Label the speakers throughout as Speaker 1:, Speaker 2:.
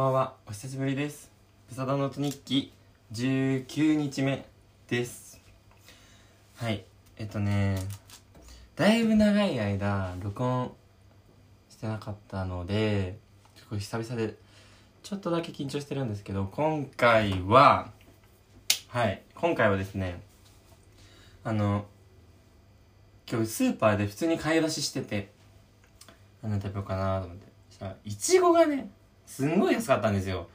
Speaker 1: ばんは。お久しぶりです。ブサダノート日記19日目です。はい。えっとねだいぶ長い間録音してなかったので結構久々でちょっとだけ緊張してるんですけど今回ははい。今回はですねあの今日スーパーで普通に買い出ししてて何食べようかなと思って。したらいちごがねすんごい安かったんですよ。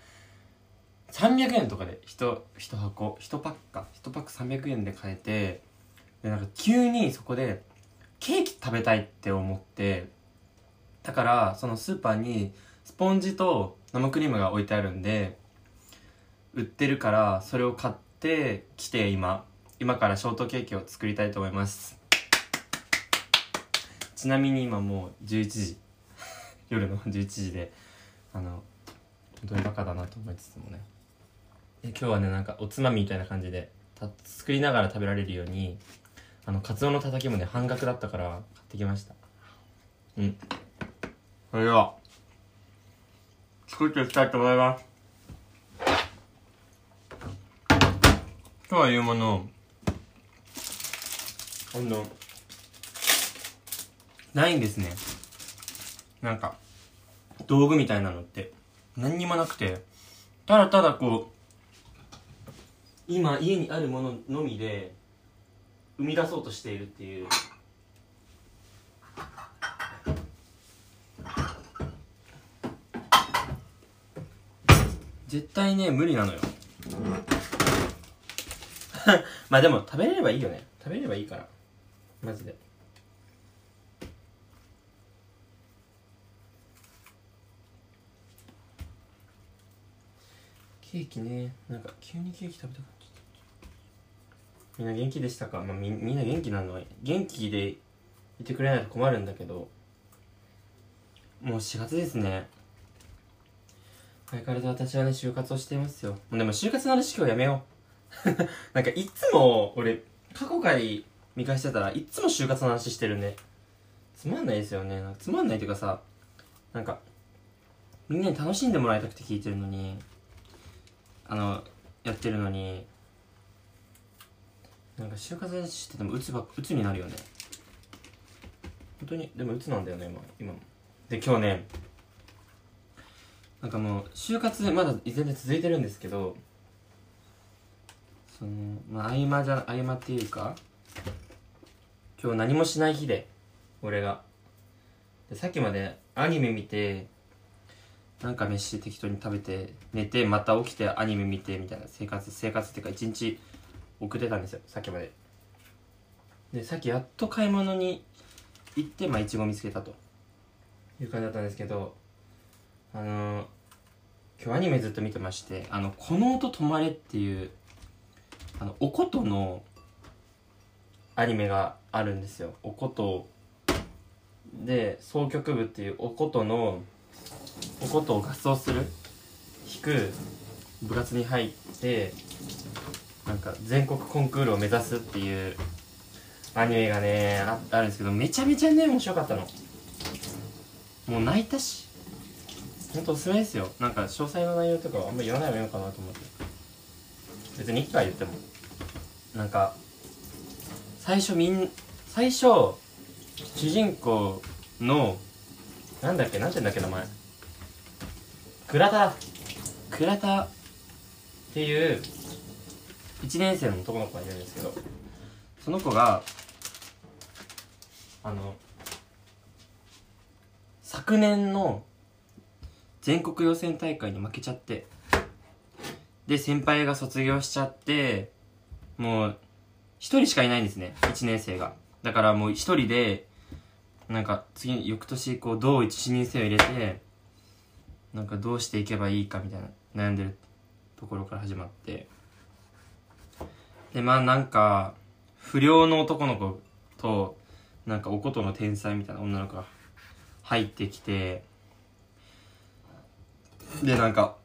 Speaker 1: 300円とかで 1, 1箱。1パックか。1パック300円で買えてでなんか急にそこでケーキ食べたいって思ってだからそのスーパーにスポンジと生クリームが置いてあるんで売ってるからそれを買ってきて今。今からショートケーキを作りたいと思います。ちなみに今もう11時。夜の11時で。あの本当にバカだなと思いつつもね。で今日はねなんかおつまみみたいな感じでた作りながら食べられるようにあのカツオのたたきもね半額だったから買ってきました。うん。それでは作っていきたいと思います。とはいうもの今度。ないんですね。なんか道具みたいなのって何にもなくてただただこう今家にあるもののみで生み出そうとしているっていう。絶対ね無理なのよ。まあでも食べれればいいよね。食べれればいいから。マジで。ケーキね。なんか急にケーキ食べたくなっちゃった。みんな元気でしたか、まあ、みみんな元気なのは元気でいてくれないと困るんだけど。もう4月ですね。相変わらず私はね就活をしていますよ。でも就活の話今日やめよう。なんかいつも俺過去回見返してたらいつも就活の話してるねつまんないですよね。つまんないっていうかさなんかみんなに楽しんでもらいたくて聞いてるのに。あのやってるのになんか就活してても鬱ば鬱になるよね。本当に？でも鬱なんだよね今今も。で今日ねなんかもう就活まだ全然続いてるんですけどそのまあ合間じゃ合間っていうか今日何もしない日で俺が。でさっきまでアニメ見てなんか飯適当に食べて寝てまた起きてアニメ見てみたいな生活生活っていうか一日送ってたんですよ。さっきまででさっきやっと買い物に行ってまあいちご見つけたという感じだったんですけどあのー、今日アニメずっと見てまして「あのこの音止まれ」っていうあのおことのアニメがあるんですよ。おことで総曲部っていうおことのおことを合奏する。弾く部活に入ってなんか全国コンクールを目指すっていうアニメがねああるんですけどめちゃめちゃね面白かったの。もう泣いたし。ほんとおすすめですよ。なんか詳細の内容とかあんま言わない方がいいのかなと思って。別にいいか言っても。なんか最初みん最初主人公のなんだっけ？なんて言うんだっけ名前？倉田。倉田。っていう1年生の男の子がいるんですけどその子があの昨年の全国予選大会に負けちゃってで先輩が卒業しちゃってもう一人しかいないんですね1年生が。だからもう一人でなんか次翌年こうどう1年生を入れてなんかどうしていけばいいかみたいな悩んでるところから始まって。でまあなんか不良の男の子となんかおことの天才みたいな女の子が入ってきてでなんか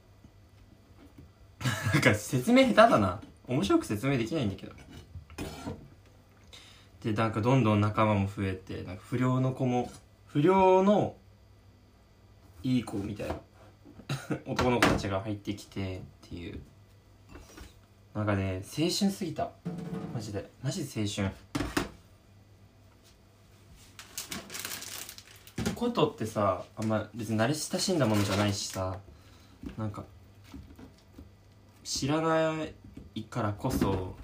Speaker 1: なんか説明下手だな。面白く説明できないんだけど。でなんかどんどん仲間も増えてなんか不良の子も不良のいい子みたいな 男の子たちが入ってきてっていう。なんかね青春すぎた。マジで。マジで青春。ことってさあんま別に慣れ親しんだものじゃないしさなんか知らないからこそ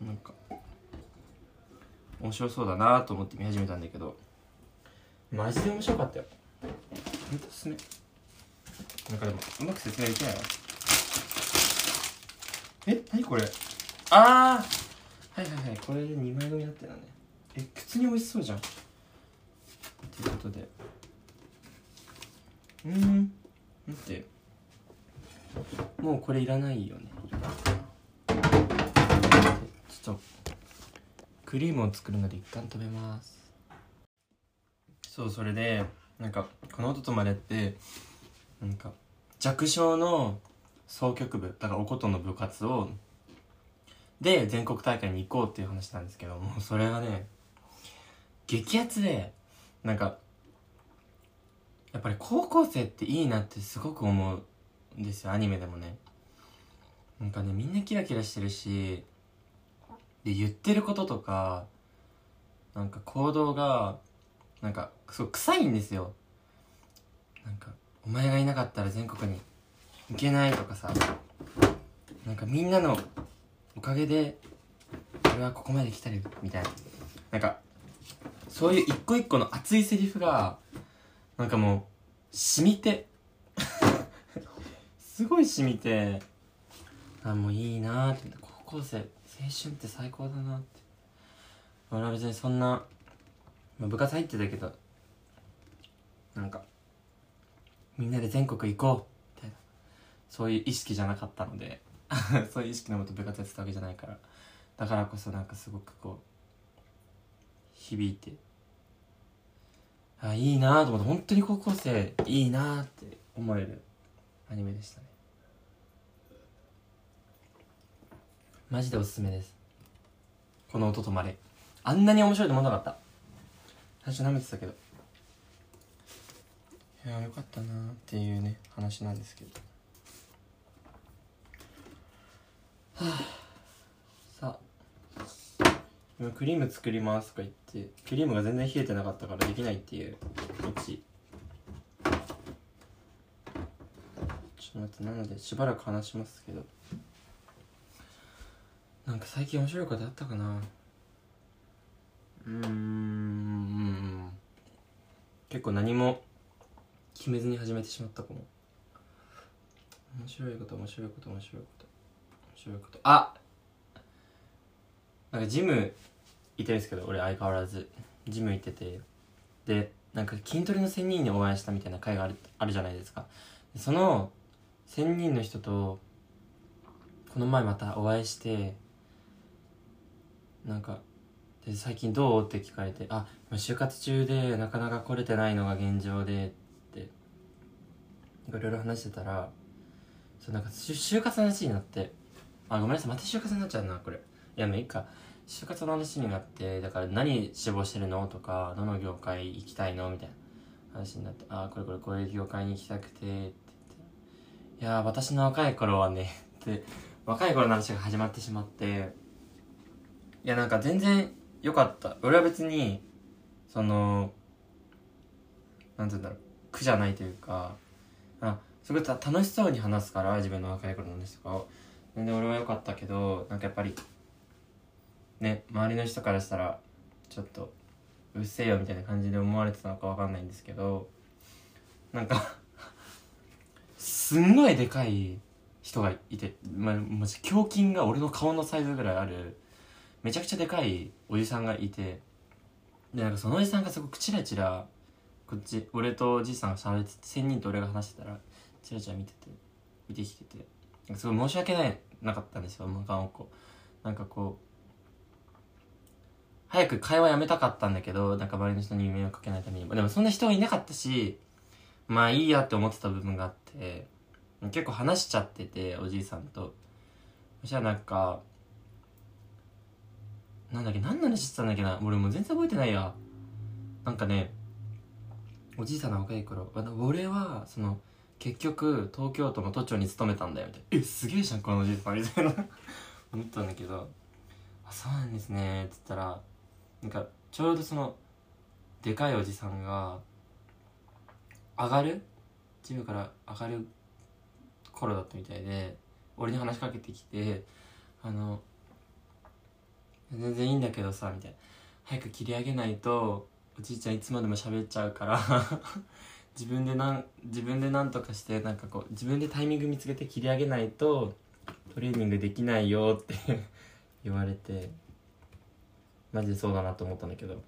Speaker 1: なんか面白そうだなと思って見始めたんだけど。マジで面白かったよ。ほんとおすすめなんかでもうまく説明できないわえ何これ？ああはいはいはい。これで2枚組になってるのね。え普通に美味しそうじゃん。ということで。うん。待って。もうこれいらないよね。ちょっとクリームを作るので一旦止めます。そうそれでなんかこの音とまでってなんか弱小の総局部だからおことの部活をで全国大会に行こうっていう話なんですけどもうそれがね激アツでなんかやっぱり高校生っていいなってすごく思うんですよアニメでもね。なんかねみんなキラキラしてるしで言ってることとかなんか行動がなんかすごい臭いんですよ。なんか「お前がいなかったら全国に行けない」とかさ。なんかみんなのおかげで俺はここまで来たるみたいな。なんかそういう一個一個の熱いセリフがなんかもう染みて。すごい染みて。あもういいなーって。高校生春って最高だなって。俺は別にそんな、ま、部活入ってたけどなんかみんなで全国行こうみたいなそういう意識じゃなかったので そういう意識のもと部活やってたわけじゃないからだからこそなんかすごくこう響いてあいいなと思って本当に高校生いいなって思えるアニメでしたね。マジでおすすめです。この音止まれ。あんなに面白いと思わなかった。最初舐めてたけど。いやよかったなっていうね話なんですけど。はあさあ。今クリーム作りますとか言ってクリームが全然冷えてなかったからできないっていう。オチちょっと待ってなのでしばらく話しますけど。なんか最近面白いことあったかな？うーん。結構何も決めずに始めてしまったかも。面白いこと面白いこと面白いこと。面白いこと。あなんかジム行ってるんですけど俺相変わらず。ジム行ってて。でなんか筋トレの仙人にお会いしたみたいな会があるあるじゃないですか。その仙人の人とこの前またお会いしてなんかで最近どう？って聞かれてあ今就活中でなかなか来れてないのが現状でって。いろいろ話してたらそうなんか就就活の話になってあごめんなさいまた就活になっちゃうなこれ。いやもういいか。就活の話になってだから何志望してるの？とかどの業界行きたいの？みたいな話になってあこれこれこういう業界に行きたくてって言って。いや私の若い頃はね って若い頃の話が始まってしまっていやなんか全然良かった。俺は別にそのなんて言うんだろう。苦じゃないというかあすごいた楽しそうに話すから自分の若い頃の話とかを。全然俺は良かったけどなんかやっぱりね周りの人からしたらちょっとうっせえよみたいな感じで思われてたのかわかんないんですけどなんかすんごいでかい人がいて、まあ、もし胸筋が俺の顔のサイズぐらいあるめちゃくちゃでかいおじさんがいてでなんかそのおじさんがすごくチラチラこっち俺とおじいさんが喋ってて仙人と俺が話してたらチラチラ見てて見てきててなんかすごい申し訳ないなかったんですよ向かう。なんかこう早く会話やめたかったんだけどなんか周りの人に迷惑かけないためにでもそんな人はいなかったしまあいいやって思ってた部分があって結構話しちゃってておじいさんと。そしたらなんかなんだっけ何の話してたんだっけな？俺もう全然覚えてないや。なんかねおじいさんの若い頃あの俺はその結局東京都の都庁に勤めたんだよみたいな。えすげえじゃんこのおじいさんみたいな。思ったんだけど「あそうなんですね」っつったらなんかちょうどそのでかいおじさんが上がる？ジムから上がる頃だったみたいで俺に話しかけてきて「あの全然いいんだけどさ」みたいな「早く切り上げないとおじいちゃんいつまでも喋っちゃうから。自分でなん自分で何とかしてなんかこう自分でタイミング見つけて切り上げないとトレーニングできないよ」って 言われて。マジでそうだなと思ったんだけど。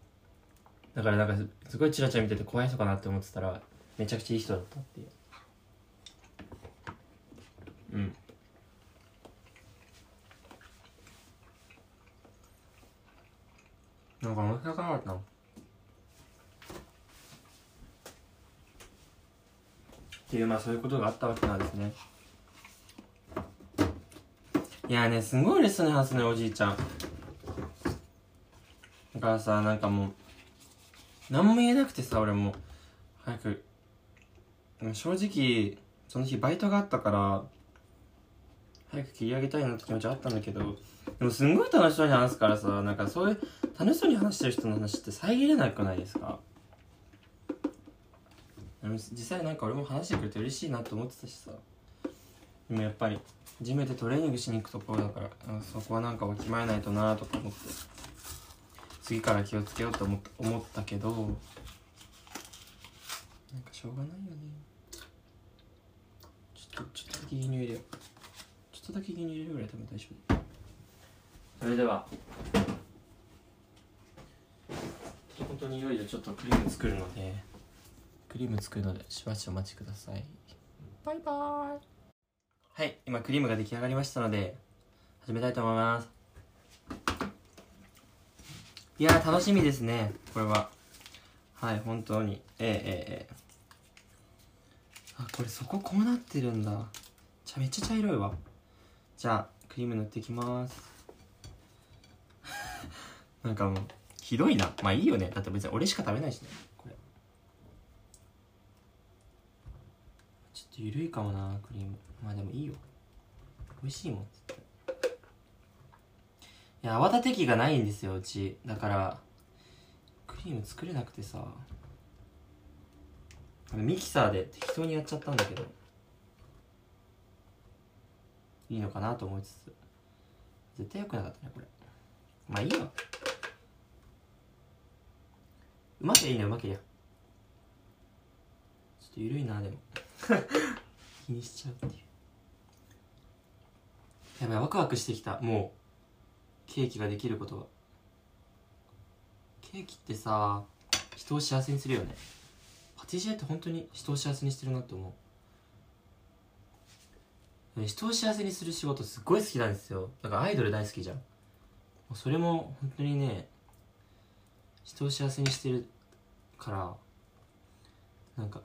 Speaker 1: だからなんかすごいチラチラ見てて怖い人かなって思ってたらめちゃくちゃいい人だったっていう。うん。なんか面白くなかった。っていうまあそういうことがあったわけなんですね。いやねすごい嬉しそうに話すねおじいちゃん。だからさなんかもう何も言えなくてさ俺も早く。正直その日バイトがあったから早く切り上げたいなって気持ちあったんだけどでもすんごい楽しそうに話すからさなんかそういう楽しそうに話してる人の話って遮れなくないですか？実際なんか俺も話してくれて嬉しいなと思ってたしさ。でもやっぱりジムでトレーニングしに行くところだからそこはなんかわきまえないとなとか思って次から気をつけようと思った思ったけどなんかしょうがないよね。ちょっとちょっとだけ牛乳入れよう。ちょっとだけ牛乳入れるぐらい多分大丈夫。それでは本当にいよいよちょっとクリーム作るので。クリーム作るのでしばしお待ちください。バイバーイ。はい今クリームが出来上がりましたので始めたいと思います。いやー楽しみですねこれは。はい本当に。ええええええ。あこれそここうなってるんだ。じゃめっちゃ茶色いわ。じゃあクリーム塗っていきます。なんかもうひどいな。まあいいよね。だって別に俺しか食べないしね。これ。ちょっと緩いかもなクリーム。まあでもいいよ。美味しいもん。いや泡立て器がないんですようち。だからクリーム作れなくてさ。ミキサーで適当にやっちゃったんだけど。いいのかなと思いつつ。絶対良くなかったねこれ。まあいいよ。うまきゃいいねうまきゃちょっと緩いなでも。気にしちゃうっていう。やばいワクワクしてきた。もうケーキができることがケーキってさ人を幸せにするよね。パティシエって本当に人を幸せにしてるなって思う。人を幸せにする仕事すっごい好きなんですよ。だからアイドル大好きじゃん。それも本当にね人を幸せにしてるからなんか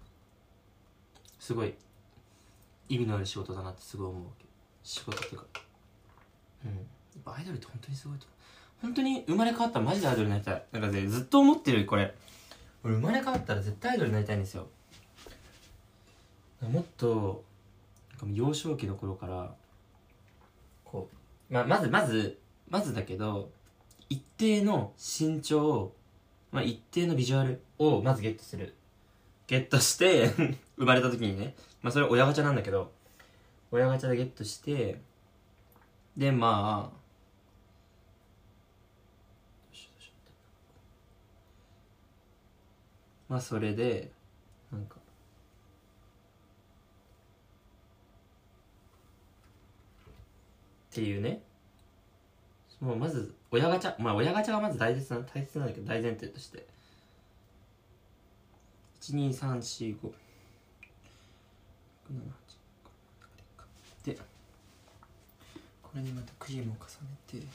Speaker 1: すごい意味のある仕事だなってすごい思うわけ。仕事っていうか。うん。やっぱアイドルって本当にすごいと本当に生まれ変わったらマジでアイドルになりたい。なんかねずっと思ってるこれ。俺生まれ変わったら絶対アイドルになりたいんですよ。もっとなんかもう幼少期の頃からこう、まあ、まずまずまずだけど一定の身長まあ、一定のビジュアルをまずゲットする。ゲットして 生まれた時にね。まあそれ親ガチャなんだけど親ガチャでゲットしてでまあまあそれでなんかっていうね。もうまず親ガチャまあ親ガチャがまず大切な大切なんだけど大前提として。12345でこれにまたクリームを重ねて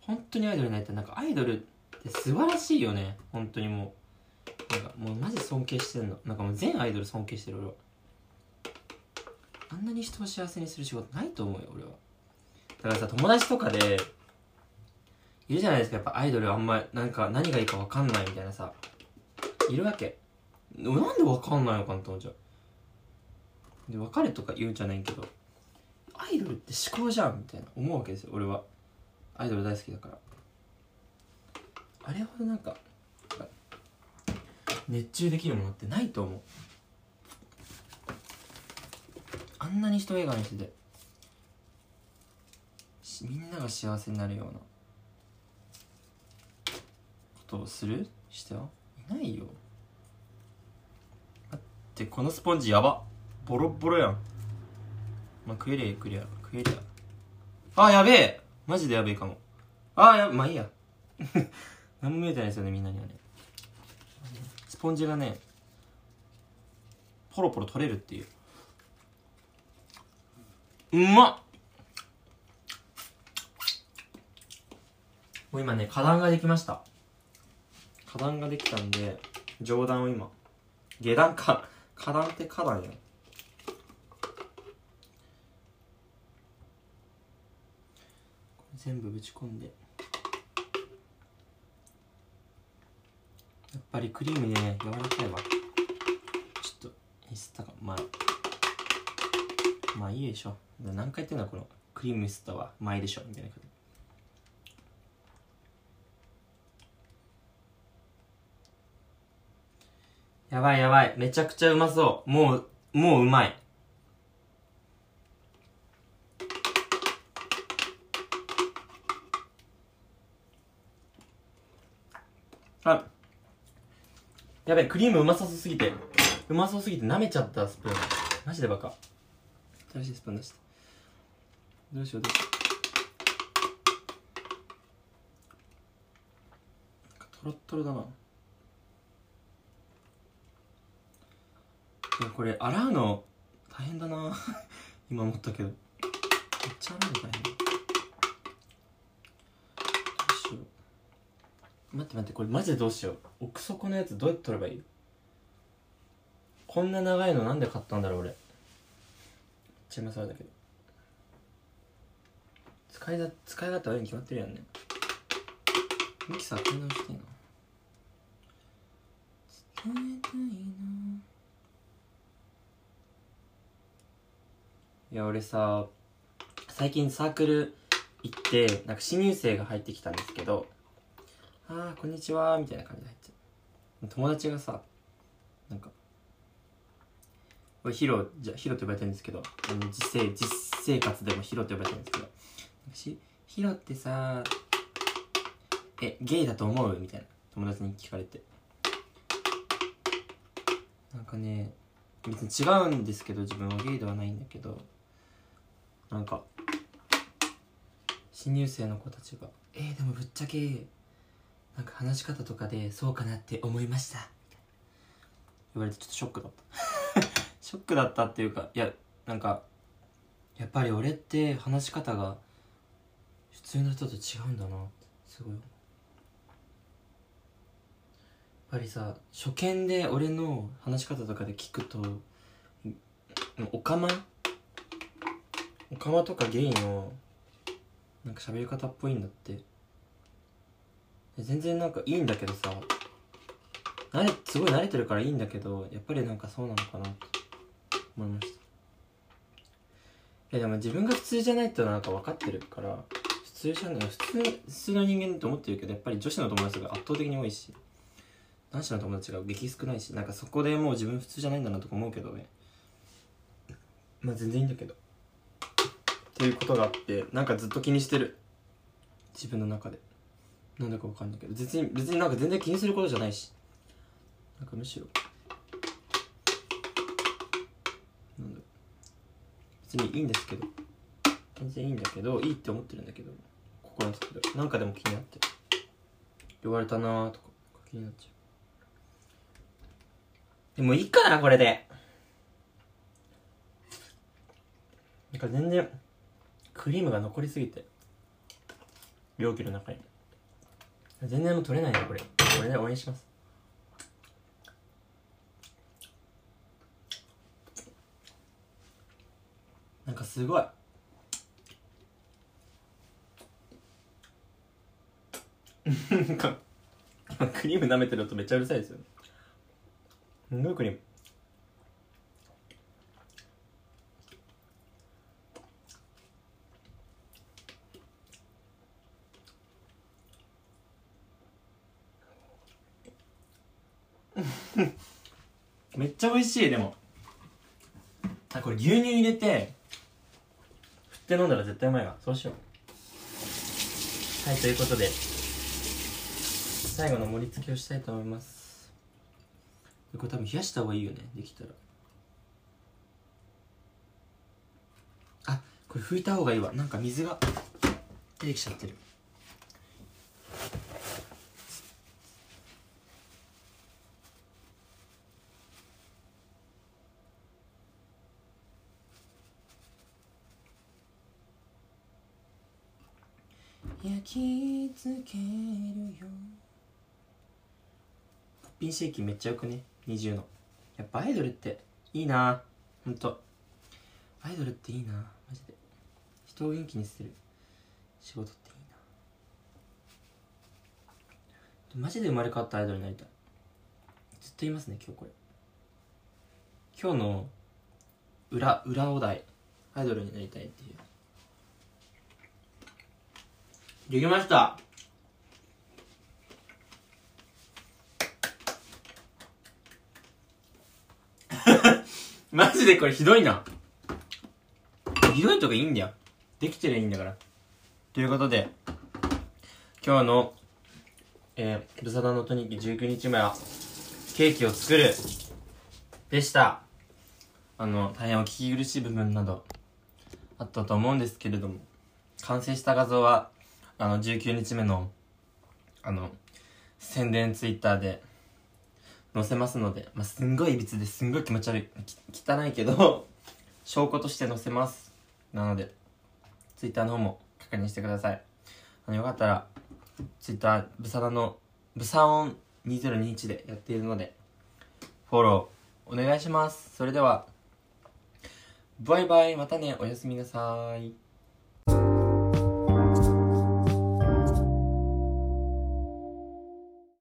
Speaker 1: 本当にアイドルになりたいなんかアイドルって素晴らしいよね本当にもうなんかもうマジ尊敬してんのなんかもう全アイドル尊敬してる俺はあんなに人を幸せにする仕事ないと思うよ俺は。だからさ友達とかでいるじゃないですか。やっぱアイドルあんまなんか何がいいか分かんないみたいなさ。いるわけ。なんで分かんないのかなと思っちゃう。で別れとか言うんじゃないけどアイドルって思考じゃんみたいな思うわけですよ俺は。アイドル大好きだから。あれほどなんか熱中できるものってないと思うあんなに人を笑顔にしてて。みんなが幸せになるような。ことをするしてはいないよ。待ってこのスポンジやば。ボロボロやん。まあ食えりゃ食えりゃ食えりゃ。あやべえ！マジでやべえかも。あやまあいいや。何も見えてないですよねみんなにはね。スポンジがねポロポロ取れるっていう。うまっ。もう今ね花壇ができました。花壇ができたんで上段を今下段か。花壇って花壇や全部ぶち込んで。やっぱりクリームね柔らかいわ。ちょっとミスったかまあまあいいでしょ。何回言ってんのこのクリームミスったわ前でしょ。みたいな感じ。やばいやばい。めちゃくちゃうまそう。もうもううまい。あやべえクリームうまさそうすぎて。うまそうすぎて舐めちゃったスプーン。マジでバカ。新しいスプーン出し。どうしようどうしよう。トロットロだないやこれ洗うの大変だな。今思ったけど。めっちゃ洗うの大変。どうしよう。待って待ってこれマジでどうしよう。奥底のやつどうやって取ればいい？こんな長いのなんで買ったんだろう俺。ちゃ今更だけど。使いだ使い勝手悪いに決まってるやんね。ミキサー買い直していいな伝えたいないや俺さ最近サークル行ってなんか新入生が入ってきたんですけど「ああこんにちは」みたいな感じで入って友達がさなんか俺ヒロじゃヒロと呼ばれてるんですけどあの実生実生活でもヒロと呼ばれてるんですけどしヒロってさえゲイだと思う？みたいな友達に聞かれて。なんかね別に違うんですけど自分はゲイではないんだけどなんか新入生の子たちが「えー、でもぶっちゃけなんか話し方とかでそうかなって思いました」言われてちょっとショックだった。ショックだったっていうかいやなんかやっぱり俺って話し方が普通の人と違うんだなってすごいやっぱりさ初見で俺の話し方とかで聞くとおかまオカマとかゲイのなんか喋り方っぽいんだって。全然なんかいいんだけどさ慣れすごい慣れてるからいいんだけどやっぱりなんかそうなのかなと思いました。いやでも自分が普通じゃないってなんか分かってるから普通じゃない。普通普通の人間だと思ってるけどやっぱり女子の友達が圧倒的に多いし男子の友達が激少ないしなんかそこでもう自分普通じゃないんだなとか思うけどね。まあ全然いいんだけど。っていうことがあってなんかずっと気にしてる。自分の中で。なんだかわかんないけど。別に別になんか全然気にすることじゃないし。なんかむしろ別にいいんですけど。全然いいんだけどいいって思ってるんだけど心の底でなんかでも気になって言われたなーとか気になっちゃう。でもいいかなこれで。なんか全然クリームが残りすぎて容器の中に。全然もう取れないねこれ。これで終わりにします。なんかすごい。クリーム舐めてる音めっちゃうるさいですよね。すごいクリーム。めっちゃ美味しいでも。あこれ牛乳入れて振って飲んだら絶対うまいわ。そうしよう。はいということで最後の盛り付けをしたいと思います。これ多分冷やした方がいいよねできたら。あこれ拭いた方がいいわ。なんか水が出てきちゃってる。焼き付けるよ。ポッピンシェイキめっちゃよくね？20の。やっぱアイドルっていいな。ほんと。アイドルっていいな。マジで。人を元気にする。仕事っていいな。マジで生まれ変わったアイドルになりたい。ずっと言いますね今日これ。今日の裏裏お題。アイドルになりたいっていう。できました。マジでこれひどいな。ひどいとかいいんだよ。できてりゃいいんだから。ということで今日のえー、ブサダのトニキ19日目はケーキを作るでした。あの大変お聞き苦しい部分などあったと思うんですけれども完成した画像はあの19日目のあの宣伝ツイッターで載せますので、まあ、すんごいいびつですんごい気持ち悪い汚いけど 証拠として載せます。なのでツイッターの方も確認してください。あのよかったらツイッターブサダのブサオン2021でやっているのでフォローお願いします。それではバイバイ。またね。おやすみなさい。